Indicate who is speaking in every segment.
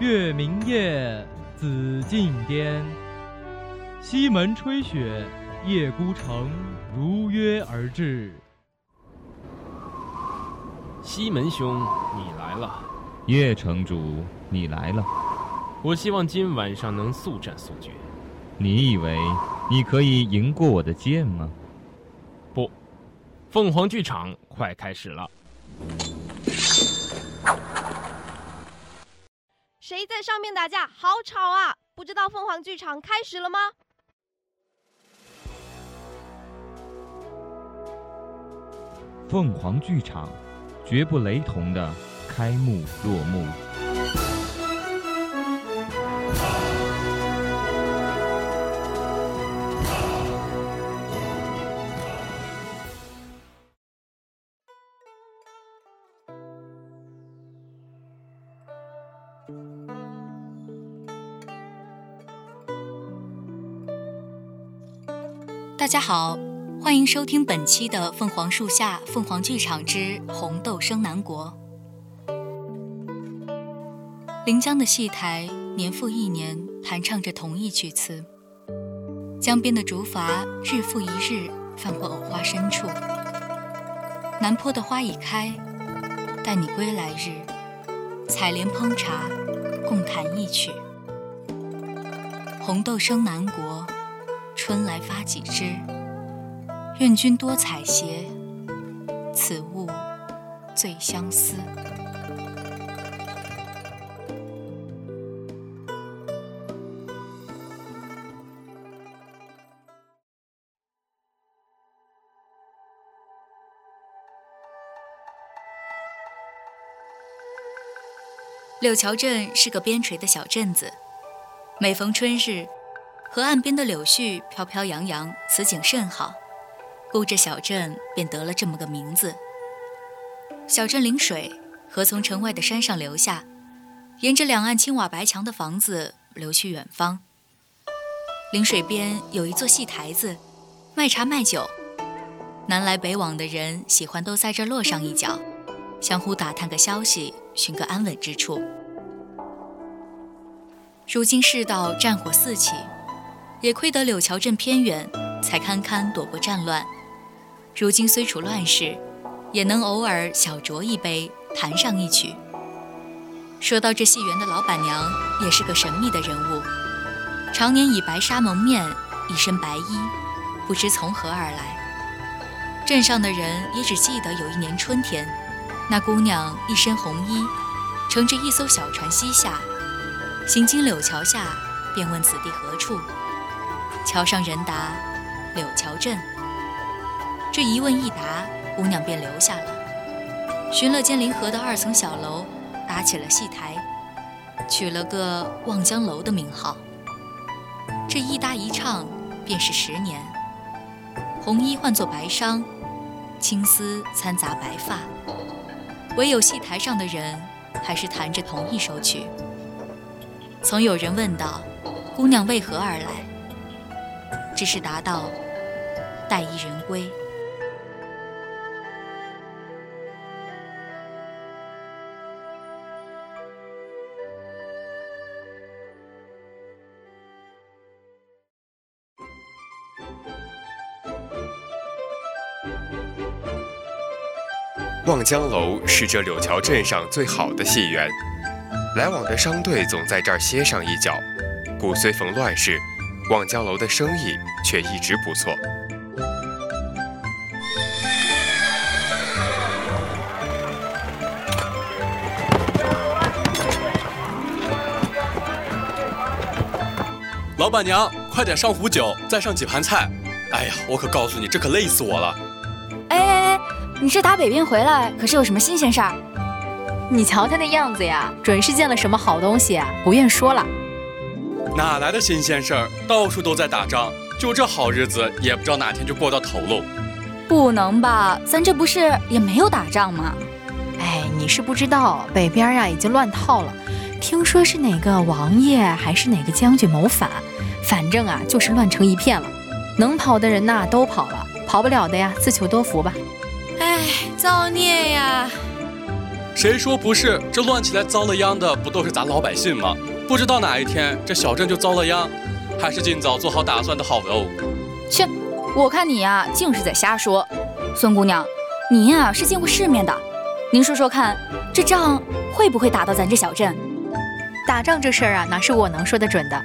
Speaker 1: 月明夜，紫禁巅。西门吹雪，夜孤城，如约而至。
Speaker 2: 西门兄，你来了。
Speaker 3: 叶城主，你来了。
Speaker 2: 我希望今晚上能速战速决。
Speaker 3: 你以为你可以赢过我的剑吗？
Speaker 2: 不，凤凰剧场快开始了。
Speaker 4: 谁在上面打架？好吵啊！不知道凤凰剧场开始了吗？
Speaker 3: 凤凰剧场，绝不雷同的开幕落幕。
Speaker 5: 大家好，欢迎收听本期的《凤凰树下凤凰剧场之红豆生南国》。临江的戏台年复一年弹唱着同一曲词，江边的竹筏日复一日翻过藕花深处。南坡的花已开，待你归来日，采莲烹茶，共弹一曲。红豆生南国。春来发几枝，愿君多采撷，此物最相思。柳桥镇是个边陲的小镇子，每逢春日。河岸边的柳絮飘飘扬扬，此景甚好，故这小镇便得了这么个名字。小镇临水，河从城外的山上流下，沿着两岸青瓦白墙的房子流去远方。临水边有一座戏台子，卖茶卖酒，南来北往的人喜欢都在这落上一脚，相互打探个消息，寻个安稳之处。如今世道战火四起。也亏得柳桥镇偏远，才堪堪躲过战乱。如今虽处乱世，也能偶尔小酌一杯，弹上一曲。说到这戏园的老板娘，也是个神秘的人物，常年以白纱蒙面，一身白衣，不知从何而来。镇上的人也只记得有一年春天，那姑娘一身红衣，乘着一艘小船西下，行经柳桥下，便问此地何处。桥上人答：“柳桥镇。”这一问一答，姑娘便留下了，寻了间临河的二层小楼，搭起了戏台，取了个望江楼的名号。这一搭一唱，便是十年。红衣换作白裳，青丝掺杂白发，唯有戏台上的人，还是弹着同一首曲。曾有人问道：“姑娘为何而来？”只是达到待一人归。
Speaker 6: 望江楼是这柳桥镇上最好的戏园，来往的商队总在这儿歇上一脚，故虽逢乱世。望江楼的生意却一直不错。
Speaker 7: 老板娘，快点上壶酒，再上几盘菜。哎呀，我可告诉你，这可累死我了。
Speaker 8: 哎哎哎，你这打北边回来，可是有什么新鲜事儿？
Speaker 9: 你瞧他那样子呀，准是见了什么好东西，不愿说了。
Speaker 7: 哪来的新鲜事儿？到处都在打仗，就这好日子，也不知道哪天就过到头喽。
Speaker 8: 不能吧？咱这不是也没有打仗吗？
Speaker 9: 哎，你是不知道，北边呀已经乱套了。听说是哪个王爷还是哪个将军谋反，反正啊就是乱成一片了。能跑的人呐都跑了，跑不了的呀自求多福吧。
Speaker 8: 哎，造孽呀！
Speaker 10: 谁说不是？这乱起来遭了殃的不都是咱老百姓吗？不知道哪一天这小镇就遭了殃，还是尽早做好打算的好哦。
Speaker 8: 切，我看你呀，净是在瞎说。孙姑娘，您呀是见过世面的，您说说看，这仗会不会打到咱这小镇？
Speaker 11: 打仗这事儿啊，哪是我能说得准的？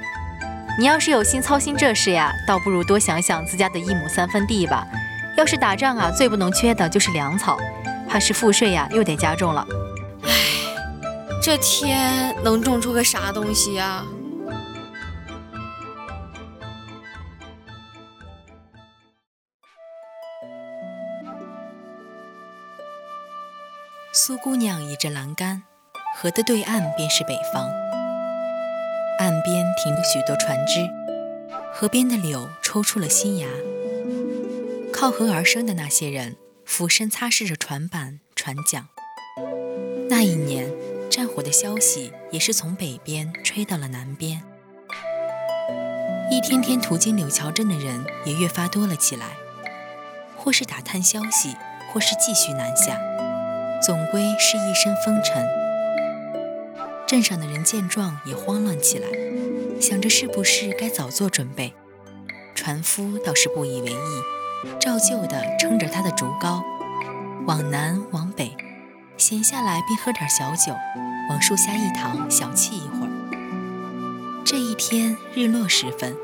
Speaker 11: 你要是有心操心这事呀，倒不如多想想自家的一亩三分地吧。要是打仗啊，最不能缺的就是粮草，怕是赋税呀又得加重了。
Speaker 12: 这天能种出个啥东西呀？
Speaker 9: 苏姑娘倚着栏杆，河的对岸便是北方。岸边停着许多船只，河边的柳抽出了新芽。靠河而生的那些人，俯身擦拭着船板、船桨。那一年，战火的消息也是从北边吹到了南边。一天天途经柳桥镇的人也越发多了起来，或是打探消息，或是继续南下，总归是一身风尘。镇上的人见状也慌乱起来，想着是不是该早做准备。船夫倒是不以为意，照旧的撑着他的竹篙，往南往北，闲下来便喝点小酒，往树下一躺，小憩一会儿。这一天日落时分，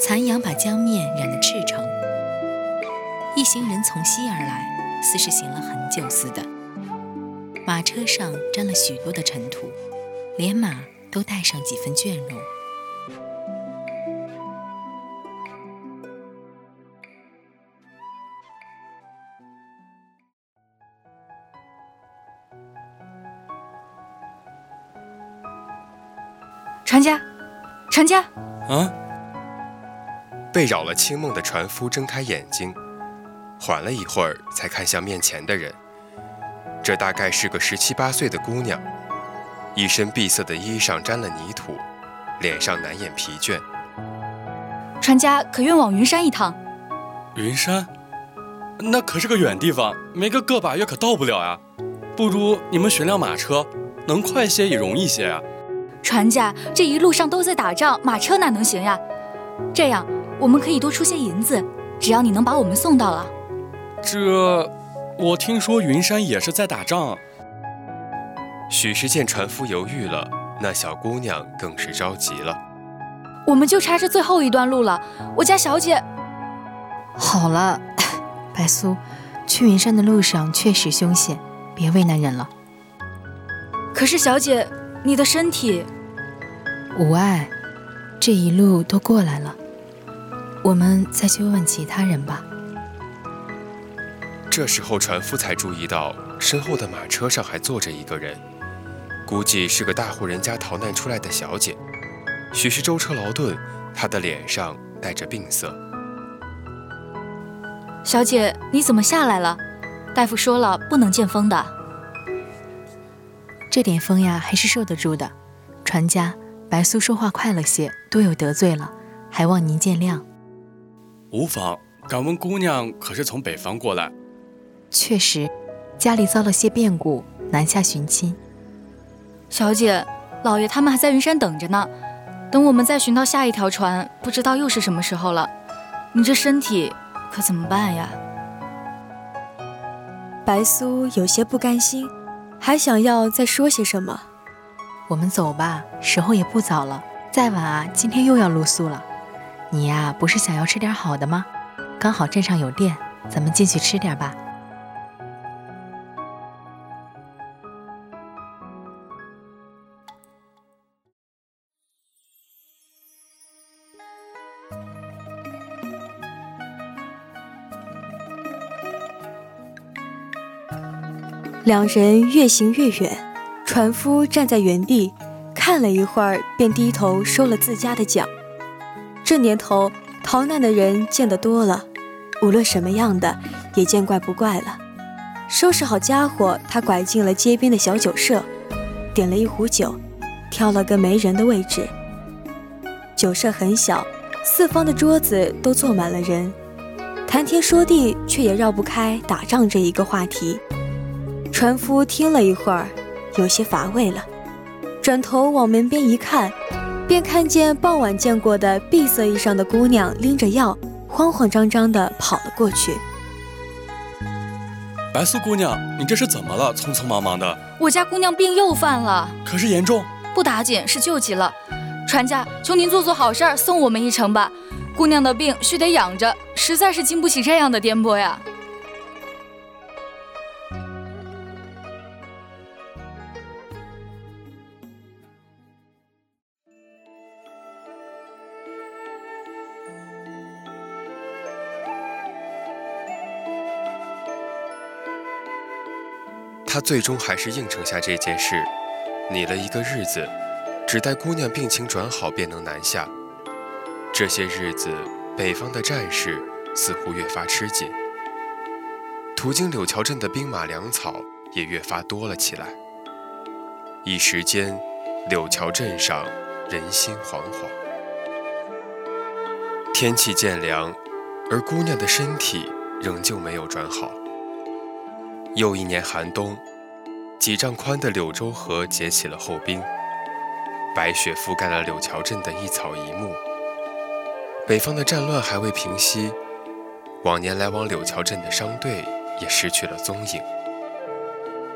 Speaker 9: 残阳把江面染得赤橙。一行人从西而来，似是行了很久似的。马车上沾了许多的尘土，连马都带上几分倦容。
Speaker 8: 船家，船家，
Speaker 10: 啊！
Speaker 6: 被扰了清梦的船夫睁开眼睛，缓了一会儿，才看向面前的人。这大概是个十七八岁的姑娘，一身碧色的衣裳沾了泥土，脸上难掩疲倦。
Speaker 8: 船家可愿往云山一趟？
Speaker 10: 云山，那可是个远地方，没个个把月可到不了呀。不如你们选辆马车，能快些也容易些呀。
Speaker 8: 船家，这一路上都在打仗，马车哪能行呀？这样，我们可以多出些银子，只要你能把我们送到了。
Speaker 10: 这，我听说云山也是在打仗。
Speaker 6: 许是见船夫犹豫了，那小姑娘更是着急了。
Speaker 8: 我们就差这最后一段路了，我家小姐。
Speaker 11: 好了，白苏，去云山的路上确实凶险，别为难人了。
Speaker 8: 可是小姐，你的身体
Speaker 11: 无碍，这一路都过来了，我们再去问问其他人吧。
Speaker 6: 这时候，船夫才注意到身后的马车上还坐着一个人，估计是个大户人家逃难出来的小姐。许是舟车劳顿，她的脸上带着病色。
Speaker 8: 小姐，你怎么下来了？大夫说了，不能见风的。
Speaker 11: 这点风呀，还是受得住的。船家，白苏说话快了些，多有得罪了，还望您见谅。
Speaker 10: 无妨。敢问姑娘可是从北方过来？
Speaker 11: 确实，家里遭了些变故，南下寻亲。
Speaker 8: 小姐，老爷他们还在云山等着呢。等我们再寻到下一条船，不知道又是什么时候了。你这身体可怎么办呀？
Speaker 13: 白苏有些不甘心，还想要再说些什么。
Speaker 11: 我们走吧，时候也不早了。再晚啊，今天又要露宿了。你呀，不是想要吃点好的吗？刚好镇上有店，咱们进去吃点吧。
Speaker 13: 两人越行越远，船夫站在原地看了一会儿，便低头收了自家的桨。这年头逃难的人见得多了，无论什么样的也见怪不怪了。收拾好家伙，他拐进了街边的小酒社，点了一壶酒，挑了个没人的位置。酒社很小，四方的桌子都坐满了人，谈天说地，却也绕不开打仗这一个话题。船夫听了一会儿，
Speaker 10: 有些乏味了，转头往门边一看，便看见傍晚见过的碧色衣裳的姑娘拎着药，慌慌张张地跑了过去。
Speaker 7: 白素姑娘，你这是怎么了？匆匆忙忙的。
Speaker 8: 我家姑娘病又犯了，
Speaker 7: 可是严重？
Speaker 8: 不打紧，是救急了。船家，求您做做好事儿，送我们一程吧。姑娘的病须得养着，实在是经不起这样的颠簸呀。
Speaker 6: 他最终还是应承下这件事，拟了一个日子，只待姑娘病情转好便能南下。这些日子，北方的战事似乎越发吃紧，途经柳桥镇的兵马粮草也越发多了起来。一时间，柳桥镇上人心惶惶。天气渐凉，而姑娘的身体仍旧没有转好。又一年寒冬，几丈宽的柳州河结起了厚冰，白雪覆盖了柳桥镇的一草一木。北方的战乱还未平息，往年来往柳桥镇的商队也失去了踪影。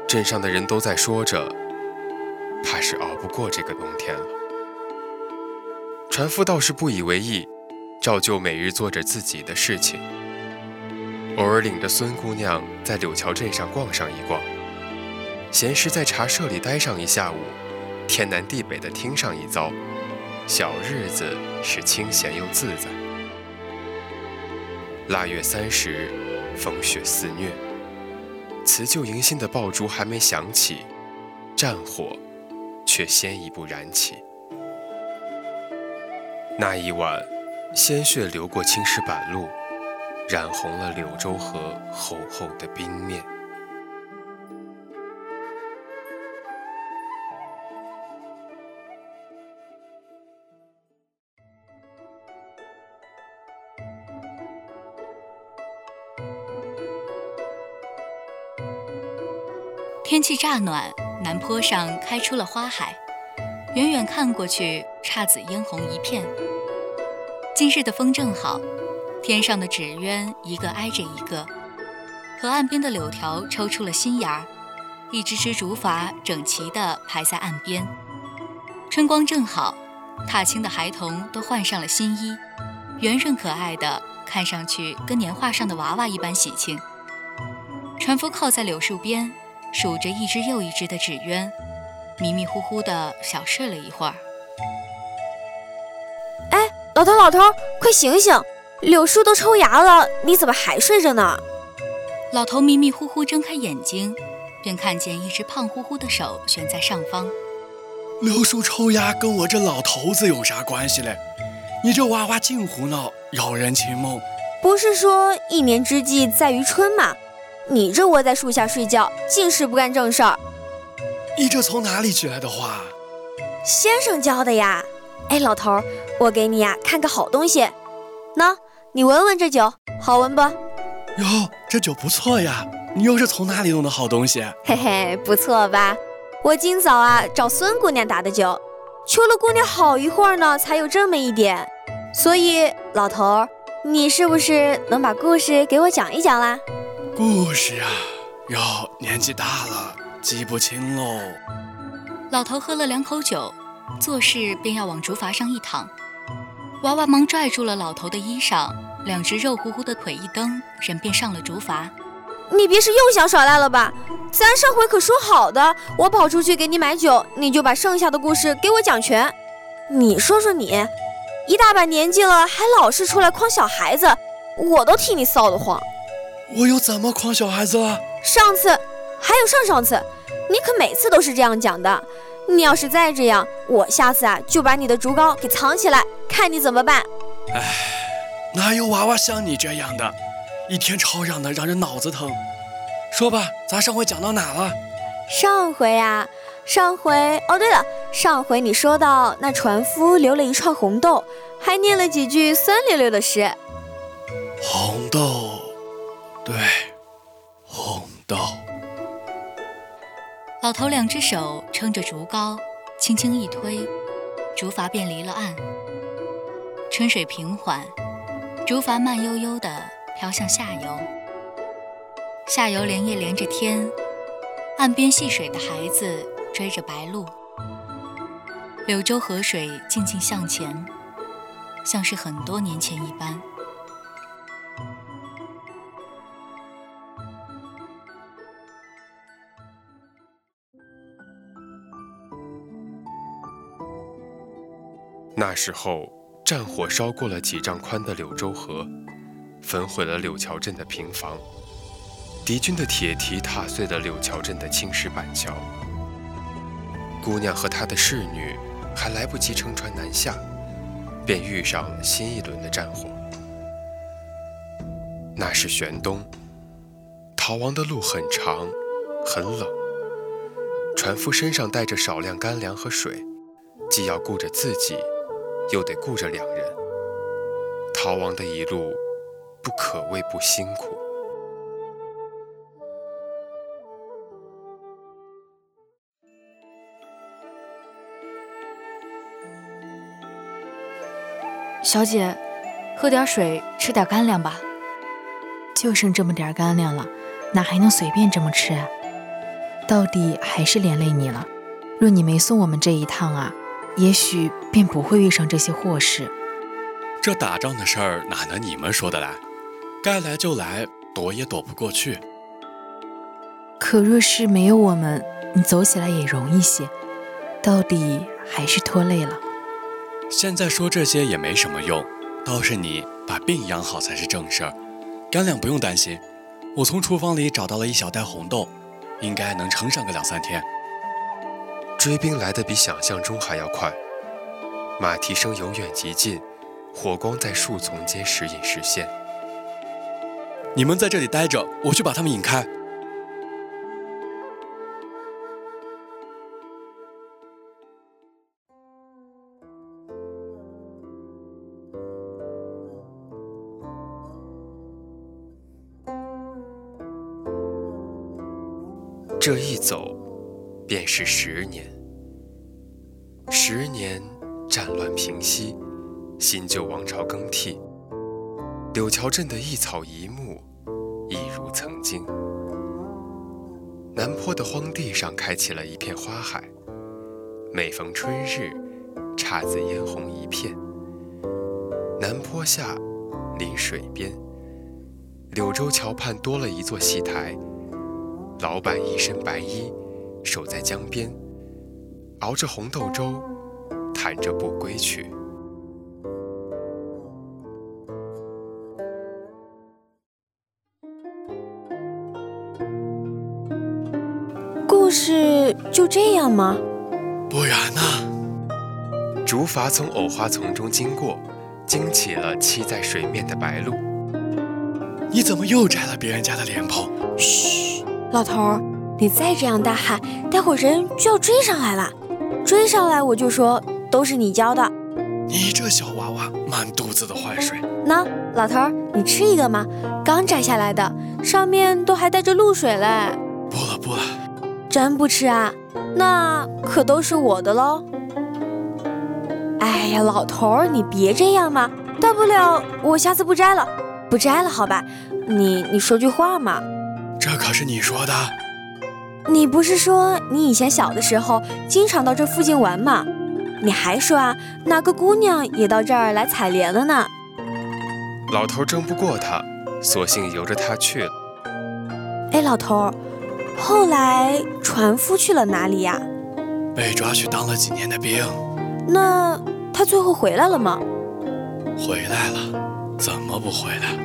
Speaker 6: 镇上的人都在说着，怕是熬不过这个冬天了。船夫倒是不以为意，照旧每日做着自己的事情。偶尔领着孙姑娘在柳桥镇上逛上一逛，闲时在茶社里待上一下午，天南地北的听上一遭，小日子是清闲又自在。腊月三十，风雪肆虐，辞旧迎新的爆竹还没响起，战火却先一步燃起。那一晚，鲜血流过青石板路。染红了柳州河厚厚的冰面。
Speaker 5: 天气乍暖，南坡上开出了花海，远远看过去，姹紫嫣红一片。今日的风正好。天上的纸鸢一个挨着一个，河岸边的柳条抽出了新芽，一只只竹筏整齐地排在岸边。春光正好，踏青的孩童都换上了新衣，圆润可爱的，看上去跟年画上的娃娃一般喜庆。船夫靠在柳树边，数着一只又一只的纸鸢，迷迷糊糊的小睡了一会儿。
Speaker 13: 哎，老头老头，快醒醒！柳树都抽芽了，你怎么还睡着呢？
Speaker 5: 老头迷迷糊糊睁开眼睛，便看见一只胖乎乎的手悬在上方。
Speaker 7: 柳树抽芽跟我这老头子有啥关系嘞？你这娃娃净胡闹，扰人清梦。
Speaker 13: 不是说一年之计在于春吗？你这窝在树下睡觉，尽是不干正事儿。
Speaker 7: 你这从哪里学来的话？
Speaker 13: 先生教的呀。哎，老头，我给你呀看个好东西，喏。你闻闻这酒，好闻不？
Speaker 7: 哟，这酒不错呀！你又是从哪里弄的好东西？
Speaker 13: 嘿嘿，不错吧？我今早啊找孙姑娘打的酒，求了姑娘好一会儿呢，才有这么一点。所以老头儿，你是不是能把故事给我讲一讲啦？
Speaker 7: 故事啊，哟，年纪大了，记不清喽。
Speaker 5: 老头喝了两口酒，做事便要往竹筏上一躺。娃娃忙拽住了老头的衣裳，两只肉乎乎的腿一蹬，人便上了竹筏。
Speaker 13: 你别是又想耍赖了吧？咱上回可说好的，我跑出去给你买酒，你就把剩下的故事给我讲全。你说说你，一大把年纪了，还老是出来诓小孩子，我都替你臊得慌。
Speaker 7: 我又怎么诓小孩子了？
Speaker 13: 上次，还有上上次，你可每次都是这样讲的。你要是再这样，我下次啊就把你的竹篙给藏起来，看你怎么办。
Speaker 7: 哎，哪有娃娃像你这样的，一天吵嚷的让人脑子疼。说吧，咱上回讲到哪了？
Speaker 13: 上回啊，上回哦，对了，上回你说到那船夫留了一串红豆，还念了几句酸溜溜的诗。
Speaker 7: 红豆，对，红豆。
Speaker 5: 老头两只手撑着竹篙，轻轻一推，竹筏便离了岸。春水平缓，竹筏慢悠悠地飘向下游。下游连夜连着天，岸边戏水的孩子追着白鹭。柳州河水静静向前，像是很多年前一般。
Speaker 6: 那时候，战火烧过了几丈宽的柳州河，焚毁了柳桥镇的平房。敌军的铁蹄踏碎了柳桥镇的青石板桥。姑娘和她的侍女还来不及乘船南下，便遇上新一轮的战火。那是玄冬，逃亡的路很长，很冷。船夫身上带着少量干粮和水，既要顾着自己。又得顾着两人，逃亡的一路不可谓不辛苦。
Speaker 8: 小姐，喝点水，吃点干粮吧。
Speaker 9: 就剩这么点干粮了，哪还能随便这么吃啊？到底还是连累你了。若你没送我们这一趟啊。也许便不会遇上这些祸事。
Speaker 7: 这打仗的事儿哪能你们说得来？该来就来，躲也躲不过去。
Speaker 9: 可若是没有我们，你走起来也容易些。到底还是拖累了。
Speaker 7: 现在说这些也没什么用，倒是你把病养好才是正事儿。干粮不用担心，我从厨房里找到了一小袋红豆，应该能撑上个两三天。
Speaker 6: 追兵来的比想象中还要快，马蹄声由远及近，火光在树丛间时隐时现。
Speaker 7: 你们在这里待着，我去把他们引开。
Speaker 6: 这一走，便是十年。十年，战乱平息，新旧王朝更替，柳桥镇的一草一木，一如曾经。南坡的荒地上开启了一片花海，每逢春日，姹紫嫣红一片。南坡下，临水边，柳州桥畔多了一座戏台，老板一身白衣，守在江边。熬着红豆粥，弹着不归曲。
Speaker 13: 故事就这样吗？
Speaker 7: 不然呢？
Speaker 6: 竹筏从藕花丛中经过，惊起了栖在水面的白鹭。
Speaker 7: 你怎么又摘了别人家的莲蓬？
Speaker 13: 嘘，老头儿，你再这样大喊，待会儿人就要追上来了。追上来我就说都是你教的，
Speaker 7: 你这小娃娃满肚子的坏水。
Speaker 13: 那老头儿，你吃一个吗？刚摘下来的，上面都还带着露水嘞。
Speaker 7: 不了不了，
Speaker 13: 真不吃啊？那可都是我的喽。哎呀，老头儿，你别这样嘛，大不了我下次不摘了，不摘了好吧？你你说句话嘛。
Speaker 7: 这可是你说的。
Speaker 13: 你不是说你以前小的时候经常到这附近玩吗？你还说啊，哪个姑娘也到这儿来采莲了呢？
Speaker 6: 老头争不过他，索性由着他去了。
Speaker 13: 哎，老头，后来船夫去了哪里呀？
Speaker 7: 被抓去当了几年的兵。
Speaker 13: 那他最后回来了吗？
Speaker 7: 回来了，怎么不回来？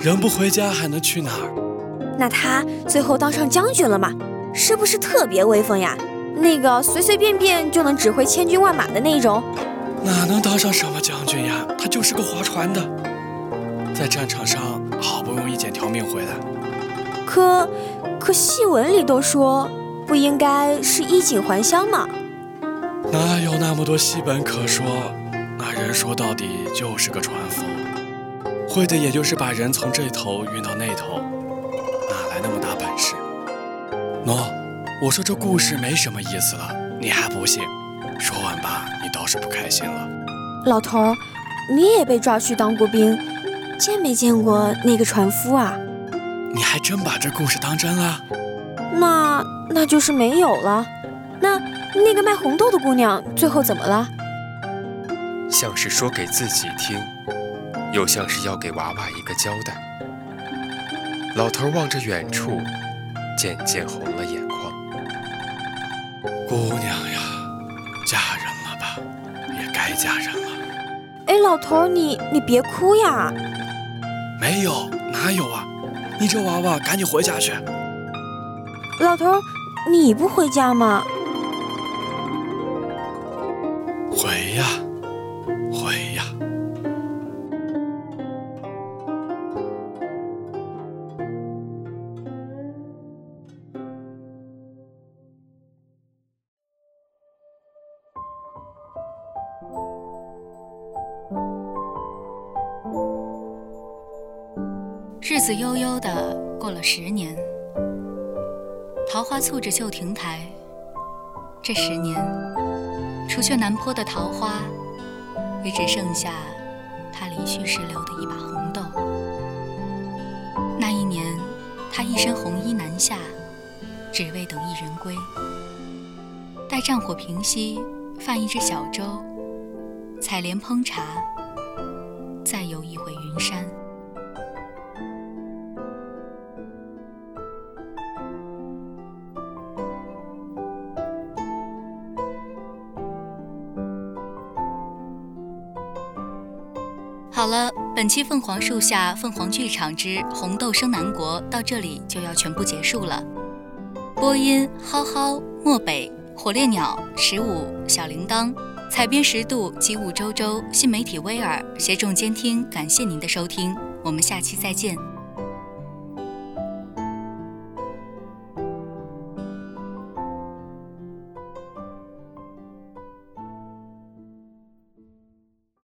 Speaker 7: 人不回家还能去哪儿？
Speaker 13: 那他最后当上将军了吗？是不是特别威风呀？那个随随便便就能指挥千军万马的那种？
Speaker 7: 哪能当上什么将军呀？他就是个划船的，在战场上好不容易捡条命回来。
Speaker 13: 可可戏文里都说，不应该是衣锦还乡吗？
Speaker 7: 哪有那么多戏本可说？那人说到底就是个船夫，会的也就是把人从这头运到那头？喏，我说这故事没什么意思了，你还不信？说完吧，你倒是不开心了。
Speaker 13: 老头，你也被抓去当过兵，见没见过那个船夫啊？
Speaker 7: 你还真把这故事当真了？
Speaker 13: 那那就是没有了。那那个卖红豆的姑娘最后怎么了？
Speaker 6: 像是说给自己听，又像是要给娃娃一个交代。老头望着远处，渐渐红了眼眶。
Speaker 7: 姑娘呀，嫁人了吧，也该嫁人了。
Speaker 13: 哎，老头，你你别哭呀。
Speaker 7: 没有，哪有啊？你这娃娃，赶紧回家去。
Speaker 13: 老头，你不回家吗？
Speaker 5: 日子悠悠的过了十年，桃花簇着旧亭台。这十年，除却南坡的桃花，也只剩下他离去时留的一把红豆。那一年，他一身红衣南下，只为等一人归。待战火平息，泛一只小舟，采莲烹茶，再游一回云山。好了，本期凤凰树下凤凰剧场之红豆生南国到这里就要全部结束了。播音：蒿蒿、漠北、火烈鸟、十五、小铃铛，采编：十度、及五周周，新媒体威尔协众监听，感谢您的收听，我们下期再见。